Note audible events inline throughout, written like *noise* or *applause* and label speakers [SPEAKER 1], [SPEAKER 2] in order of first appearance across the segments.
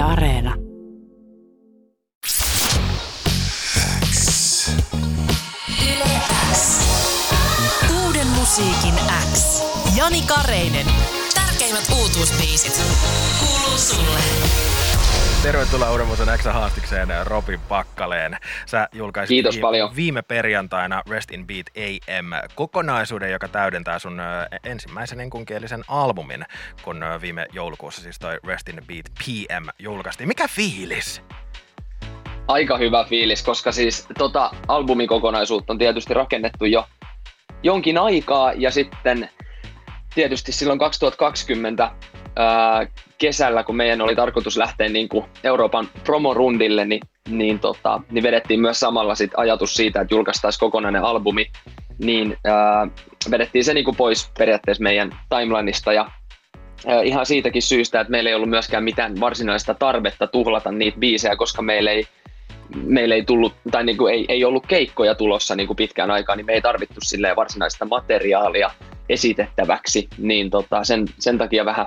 [SPEAKER 1] Areena.
[SPEAKER 2] Uuden musiikin X. Jani Kareinen. Tärkeimmät uutuusbiisit. Kuuluu sulle.
[SPEAKER 3] Tervetuloa Uuden Musan X haastikseen Robin Pakkaleen. Sä julkaisit
[SPEAKER 4] Kiitos
[SPEAKER 3] viime,
[SPEAKER 4] paljon.
[SPEAKER 3] viime perjantaina Rest in Beat AM-kokonaisuuden, joka täydentää sun ö, ensimmäisen enkunkielisen albumin, kun ö, viime joulukuussa siis toi Rest in Beat PM julkaistiin. Mikä fiilis?
[SPEAKER 4] Aika hyvä fiilis, koska siis tota albumikokonaisuutta on tietysti rakennettu jo jonkin aikaa ja sitten tietysti silloin 2020 kesällä, kun meidän oli tarkoitus lähteä niin kuin Euroopan promorundille, niin, niin, tota, niin vedettiin myös samalla sit ajatus siitä, että julkaistaisiin kokonainen albumi, niin ää, vedettiin se niin kuin pois periaatteessa meidän timelineista ja ää, ihan siitäkin syystä, että meillä ei ollut myöskään mitään varsinaista tarvetta tuhlata niitä biisejä, koska meillä ei meillä ei tullut, tai niin kuin ei, ei ollut keikkoja tulossa niin kuin pitkään aikaan, niin me ei tarvittu varsinaista materiaalia esitettäväksi, niin tota, sen, sen takia vähän,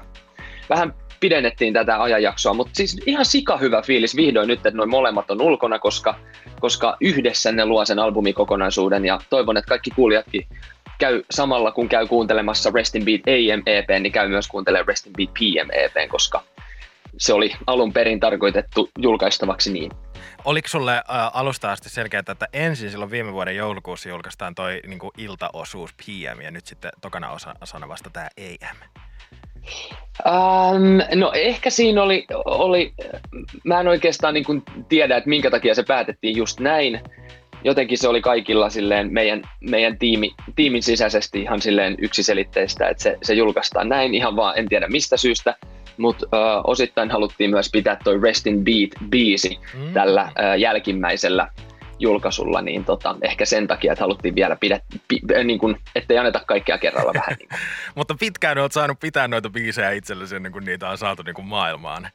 [SPEAKER 4] vähän pidennettiin tätä ajanjaksoa, mutta siis ihan sika hyvä fiilis vihdoin nyt, että noin molemmat on ulkona, koska, koska yhdessä ne luo sen albumikokonaisuuden ja toivon, että kaikki kuulijatkin käy samalla kun käy kuuntelemassa Rest in Beat AM EP, niin käy myös kuuntelemaan Rest in Beat PM EP, koska se oli alun perin tarkoitettu julkaistavaksi niin.
[SPEAKER 3] Oliko sulle ä, alusta asti selkeää, että ensin silloin viime vuoden joulukuussa julkaistaan toi niin kuin iltaosuus PM ja nyt sitten tokana osa, osana vasta tämä AM?
[SPEAKER 4] Um, no ehkä siinä oli, oli, mä en oikeastaan niin kuin tiedä, että minkä takia se päätettiin just näin. Jotenkin se oli kaikilla silleen meidän, meidän tiimi, tiimin sisäisesti ihan silleen yksiselitteistä, että se, se julkaistaan näin ihan vaan, en tiedä mistä syystä. Mutta osittain haluttiin myös pitää toi Rest in Beat-biisi
[SPEAKER 3] Mm.
[SPEAKER 4] tällä uh, jälkimmäisellä julkaisulla, niin tota, ehkä sen takia, että haluttiin vielä pidä, pi, äh, niin kuin, ettei anneta kaikkea kerralla *laughs* vähän. Niin.
[SPEAKER 3] Mutta pitkään olet saanut pitää noita biisejä itsellesi ennen kuin niitä on saatu niin kuin maailmaan.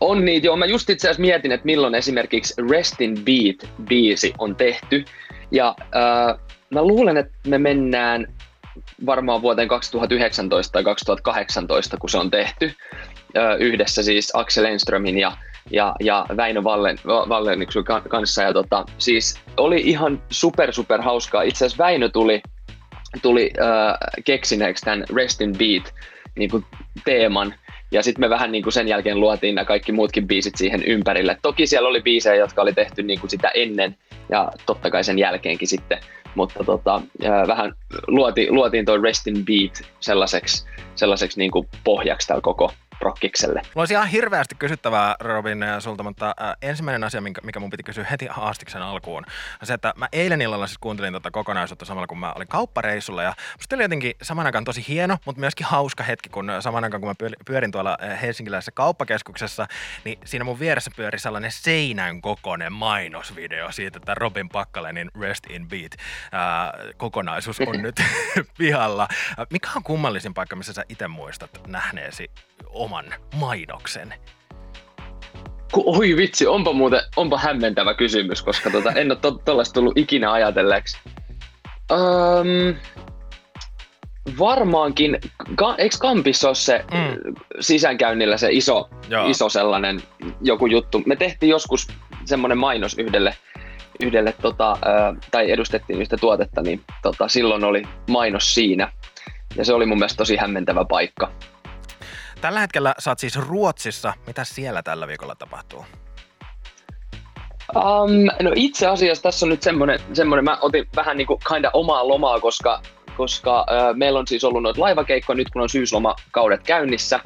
[SPEAKER 4] On niitä, joo. Mä just itse asiassa mietin, että milloin esimerkiksi Rest in Beat-biisi on tehty. Ja äh, mä luulen, että me mennään varmaan vuoteen 2019 tai 2018, kun se on tehty. Äh, yhdessä siis Axel Enströmin ja, ja, ja Väinö Vallen, Valleniksen kanssa. Ja tota, siis oli ihan super, super hauskaa. Itse asiassa Väinö tuli, tuli äh, keksineeksi tämän Rest in Beat niin kuin teeman. Ja sitten me vähän niin kuin sen jälkeen luotiin nämä kaikki muutkin biisit siihen ympärille. Toki siellä oli biisejä, jotka oli tehty niin kuin sitä ennen ja totta kai sen jälkeenkin sitten. Mutta tota, vähän luotiin, luotiin toi Rest in Beat sellaiseksi, sellaiseksi niin kuin pohjaksi tällä koko rockikselle.
[SPEAKER 3] Mulla olisi ihan hirveästi kysyttävää, Robin, sulta, mutta äh, ensimmäinen asia, mikä, mikä mun piti kysyä heti haastiksen alkuun, on se, että mä eilen illalla siis kuuntelin tätä kokonaisuutta samalla, kun mä olin kauppareissulla, ja musta oli jotenkin saman aikaan tosi hieno, mutta myöskin hauska hetki, kun saman aikaan, kun mä pyörin- tuolla helsinkiläisessä kauppakeskuksessa, niin siinä mun vieressä pyöri sellainen seinän kokoinen mainosvideo siitä, että Robin Pakkalenin Rest in Beat äh, kokonaisuus on *laughs* nyt pihalla. Mikä on kummallisin paikka, missä sä itse muistat nähneesi oman mainoksen?
[SPEAKER 4] Ku, oi vitsi, onpa muuten, onpa hämmentävä kysymys, koska tota, en ole to- tollaista tullut ikinä ajatelleeksi. Öm, varmaankin, ka, eikö Kampissa ole se
[SPEAKER 3] Mm.
[SPEAKER 4] sisäänkäynnillä se iso,
[SPEAKER 3] Joo.
[SPEAKER 4] iso sellainen joku juttu. Me tehtiin joskus semmoinen mainos yhdelle, yhdelle tota, ö, tai edustettiin yhtä tuotetta, niin tota, silloin oli mainos siinä. Ja se oli mun mielestä tosi hämmentävä paikka.
[SPEAKER 3] Tällä hetkellä oot siis Ruotsissa. Mitä siellä tällä viikolla tapahtuu?
[SPEAKER 4] Um, no itse asiassa tässä on nyt semmoinen, semmoinen mä otin vähän niin kuin kinda omaa lomaa, koska, koska uh, meillä on siis ollut noita laivakeikkoja nyt kun on syyslomakaudet käynnissä.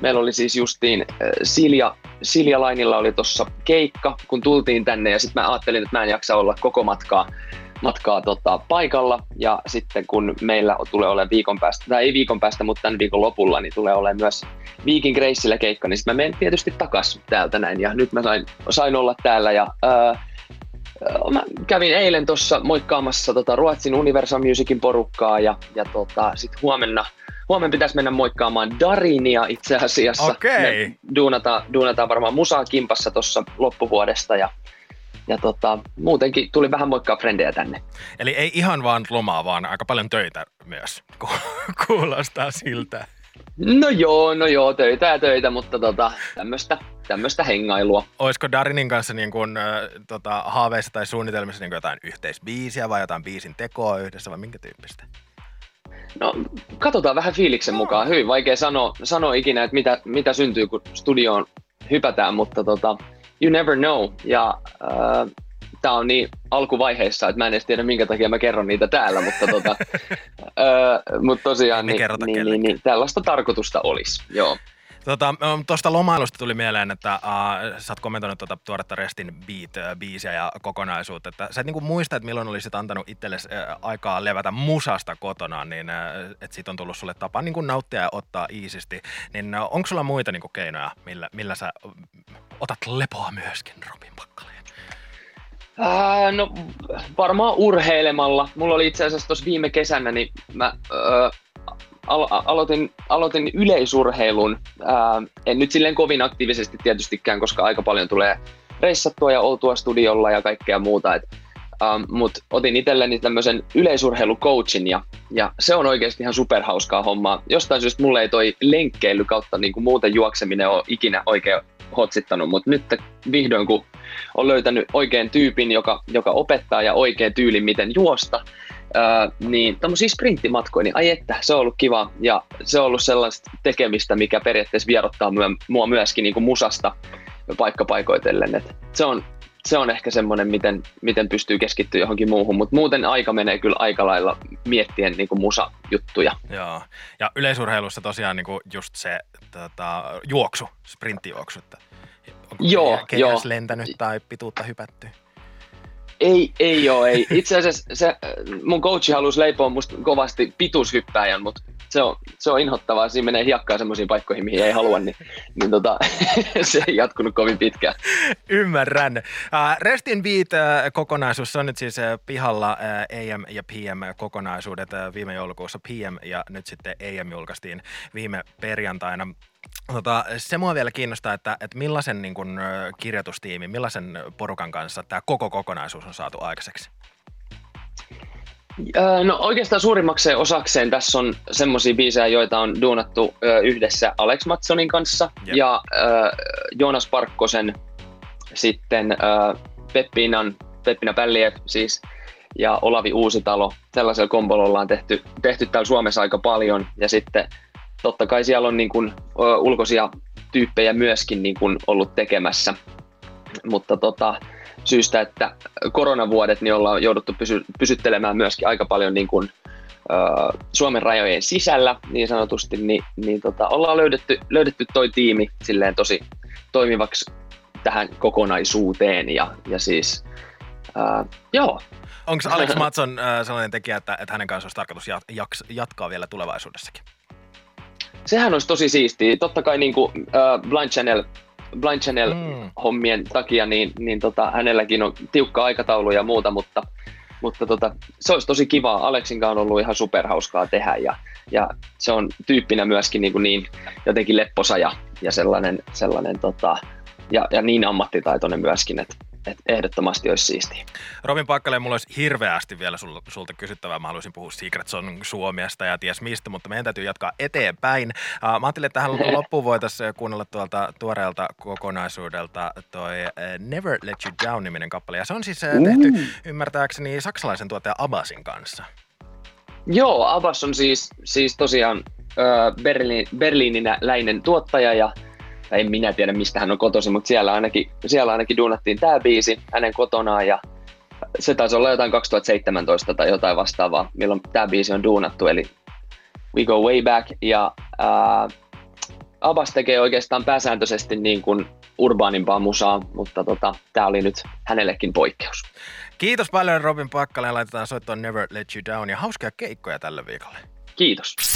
[SPEAKER 4] Meillä oli siis justiin uh, Silja, Silja Lainilla oli tuossa keikka, kun tultiin tänne ja sitten mä ajattelin, että mä en jaksa olla koko matkaa, matkaa tota, paikalla ja sitten kun meillä tulee olemaan viikon päästä, tai ei viikon päästä, mutta tämän viikon lopulla, niin tulee olemaan myös Viikin Graceillä keikka, niin sitten mä menen tietysti takas täältä näin ja nyt mä sain, sain olla täällä ja ää, mä kävin eilen tuossa moikkaamassa tota Ruotsin Universal Musicin porukkaa ja, ja tota, sitten huomenna, huomenna pitäisi mennä moikkaamaan Darinia itse asiassa.
[SPEAKER 3] Okei.
[SPEAKER 4] Me duunataan, duunataan varmaan musaa kimpassa tuossa loppuvuodesta ja, ja tota, muutenkin tuli vähän moikkaa frendejä tänne.
[SPEAKER 3] Eli ei ihan vaan lomaa, vaan aika paljon töitä myös. Ku- Kuulostaa siltä.
[SPEAKER 4] No joo, no joo, töitä ja töitä, mutta tota, tämmöistä tämmöistä hengailua.
[SPEAKER 3] Olisiko Darinin kanssa niin kuin, äh, tota, haaveissa tai suunnitelmissa niin kuin jotain yhteisbiisiä vai jotain biisin tekoa yhdessä vai minkä tyyppistä?
[SPEAKER 4] No, katsotaan vähän fiiliksen mukaan. Hyvin vaikea sanoa, sanoa ikinä, että mitä, mitä syntyy, kun studioon hypätään, mutta tota, you never know. Ja äh, tämä on niin alkuvaiheessa, että mä en edes tiedä, minkä takia mä kerron niitä täällä, mutta, tota, *laughs* äh, mutta tosiaan niin, niin, niin, niin, tällaista tarkoitusta olisi. Joo.
[SPEAKER 3] Tota, tuosta lomailusta tuli mieleen, että äh, sä oot kommentoinut tuota tuoretta Restin Beat-biisiä ja kokonaisuutta. Että sä et niinku muista, että milloin olisit antanut itsellesi äh, aikaa levätä musasta kotona, niin äh, että siitä on tullut sulle tapa niin kuin nauttia ja ottaa iisisti. Niin äh, onko sulla muita niin kuin keinoja, millä, millä sä otat lepoa myöskin, Robin Pakkaleen?
[SPEAKER 4] Äh, no varmaan urheilemalla. Mulla oli itse asiassa tuossa viime kesänä, niin mä äh, alo- aloitin, aloitin yleisurheilun. Ää, en nyt silleen kovin aktiivisesti tietystikään, koska aika paljon tulee reissattua ja oltua studiolla ja kaikkea muuta. Et, ähm, Mutta otin itselleni tämmöisen yleisurheilucoachin ja, ja se on oikeasti ihan superhauskaa hommaa. Jostain syystä mulle ei toi lenkkeily kautta niin kuin muuten juokseminen ole ikinä oikein hotsittanut, mutta nyt vihdoin kun on löytänyt oikein tyypin, joka, joka opettaa ja oikein tyylin, miten juosta, ää, niin tämmöisiä sprinttimatkoja, niin ai että, se on ollut kiva ja se on ollut sellaista tekemistä, mikä periaatteessa vierottaa mua myöskin niin kuin musasta paikkapaikoitellen. Et se, on, se on ehkä semmoinen, miten, miten pystyy keskittyä johonkin muuhun, mutta muuten aika menee kyllä aika lailla miettien niin kuin musa-juttuja.
[SPEAKER 3] Joo, ja yleisurheilussa tosiaan niin kuin just se tota, juoksu, sprinttijuoksu, että onko
[SPEAKER 4] joo, joo.
[SPEAKER 3] lentänyt tai pituutta hypätty?
[SPEAKER 4] Ei, ei ole, ei. Itse asiassa se, mun coachi halusi leipoa musta kovasti pituushyppääjän, mutta se on, se on inhottavaa. Siinä menee hiekkaa semmoisiin paikkoihin, mihin ei halua, niin, niin tota, *laughs* se ei jatkunut kovin pitkään.
[SPEAKER 3] Ymmärrän. Uh, Rest in Beat-kokonaisuus on nyt siis pihalla AM ja PM-kokonaisuudet. Viime joulukuussa PM ja nyt sitten AM julkaistiin viime perjantaina. Tota, se mua vielä kiinnostaa, että, että millaisen niin kun, kirjoitustiimin, millaisen porukan kanssa tämä koko kokonaisuus on saatu aikaiseksi?
[SPEAKER 4] No oikeastaan suurimmakseen osakseen tässä on semmoisia biisejä, joita on duunattu yhdessä Alex Matsonin kanssa yep. ja äh, Joonas Parkkosen, sitten äh, Peppinan, Peppina Pälliev siis ja Olavi Uusitalo. Sellaisella kombololla ollaan tehty, tehty täällä Suomessa aika paljon ja sitten totta kai siellä on niin kuin, ö, ulkoisia tyyppejä myöskin niin kuin ollut tekemässä, mutta tota, syystä, että koronavuodet, niin ollaan jouduttu pysy, pysyttelemään myöskin aika paljon niin kuin, ö, Suomen rajojen sisällä niin sanotusti, niin, niin tota, ollaan löydetty, löydetty toi tiimi silleen tosi toimivaksi tähän kokonaisuuteen ja, ja siis ö, joo.
[SPEAKER 3] Onko Alex Matson sellainen tekijä, että, että hänen kanssaan olisi tarkoitus jat- jatkaa vielä tulevaisuudessakin?
[SPEAKER 4] Sehän olisi tosi siistiä. Totta kai niin kuin, uh, Blind Channel Blind Channel-hommien mm. takia, niin, niin tota, hänelläkin on tiukka aikataulu ja muuta, mutta, mutta tota, se olisi tosi kiva. Aleksin kanssa on ollut ihan superhauskaa tehdä ja, ja se on tyyppinä myöskin niin, kuin niin jotenkin lepposa ja, ja sellainen, sellainen tota, ja, ja niin ammattitaitoinen myöskin, että et ehdottomasti olisi siistiä.
[SPEAKER 3] Robin Pakkale, mulla olisi hirveästi vielä sulta, sulta kysyttävää. Mä haluaisin puhua Secret Song Suomesta ja ties mistä, mutta meidän täytyy jatkaa eteenpäin. Uh, mä ajattelin, että tähän loppuun voitaisiin kuunnella tuolta tuoreelta kokonaisuudelta toi Never Let You Down-niminen kappale. Ja se on siis tehty uh. ymmärtääkseni saksalaisen tuottaja Abbasin kanssa.
[SPEAKER 4] Joo, Abbas on siis, siis tosiaan Berliin, Berliininäläinen tuottaja ja – tai en minä tiedä mistä hän on kotosi, mutta siellä ainakin, siellä ainakin duunattiin tämä biisi hänen kotonaan ja se taisi olla jotain 2017 tai jotain vastaavaa, milloin tämä biisi on duunattu, eli We Go Way Back ja ää, Abbas tekee oikeastaan pääsääntöisesti niin kuin urbaanimpaa musaa, mutta tota, tämä oli nyt hänellekin poikkeus.
[SPEAKER 3] Kiitos paljon Robin Pakkalle ja laitetaan soittoon Never Let You Down ja hauskaa keikkoja tällä viikolla.
[SPEAKER 4] Kiitos.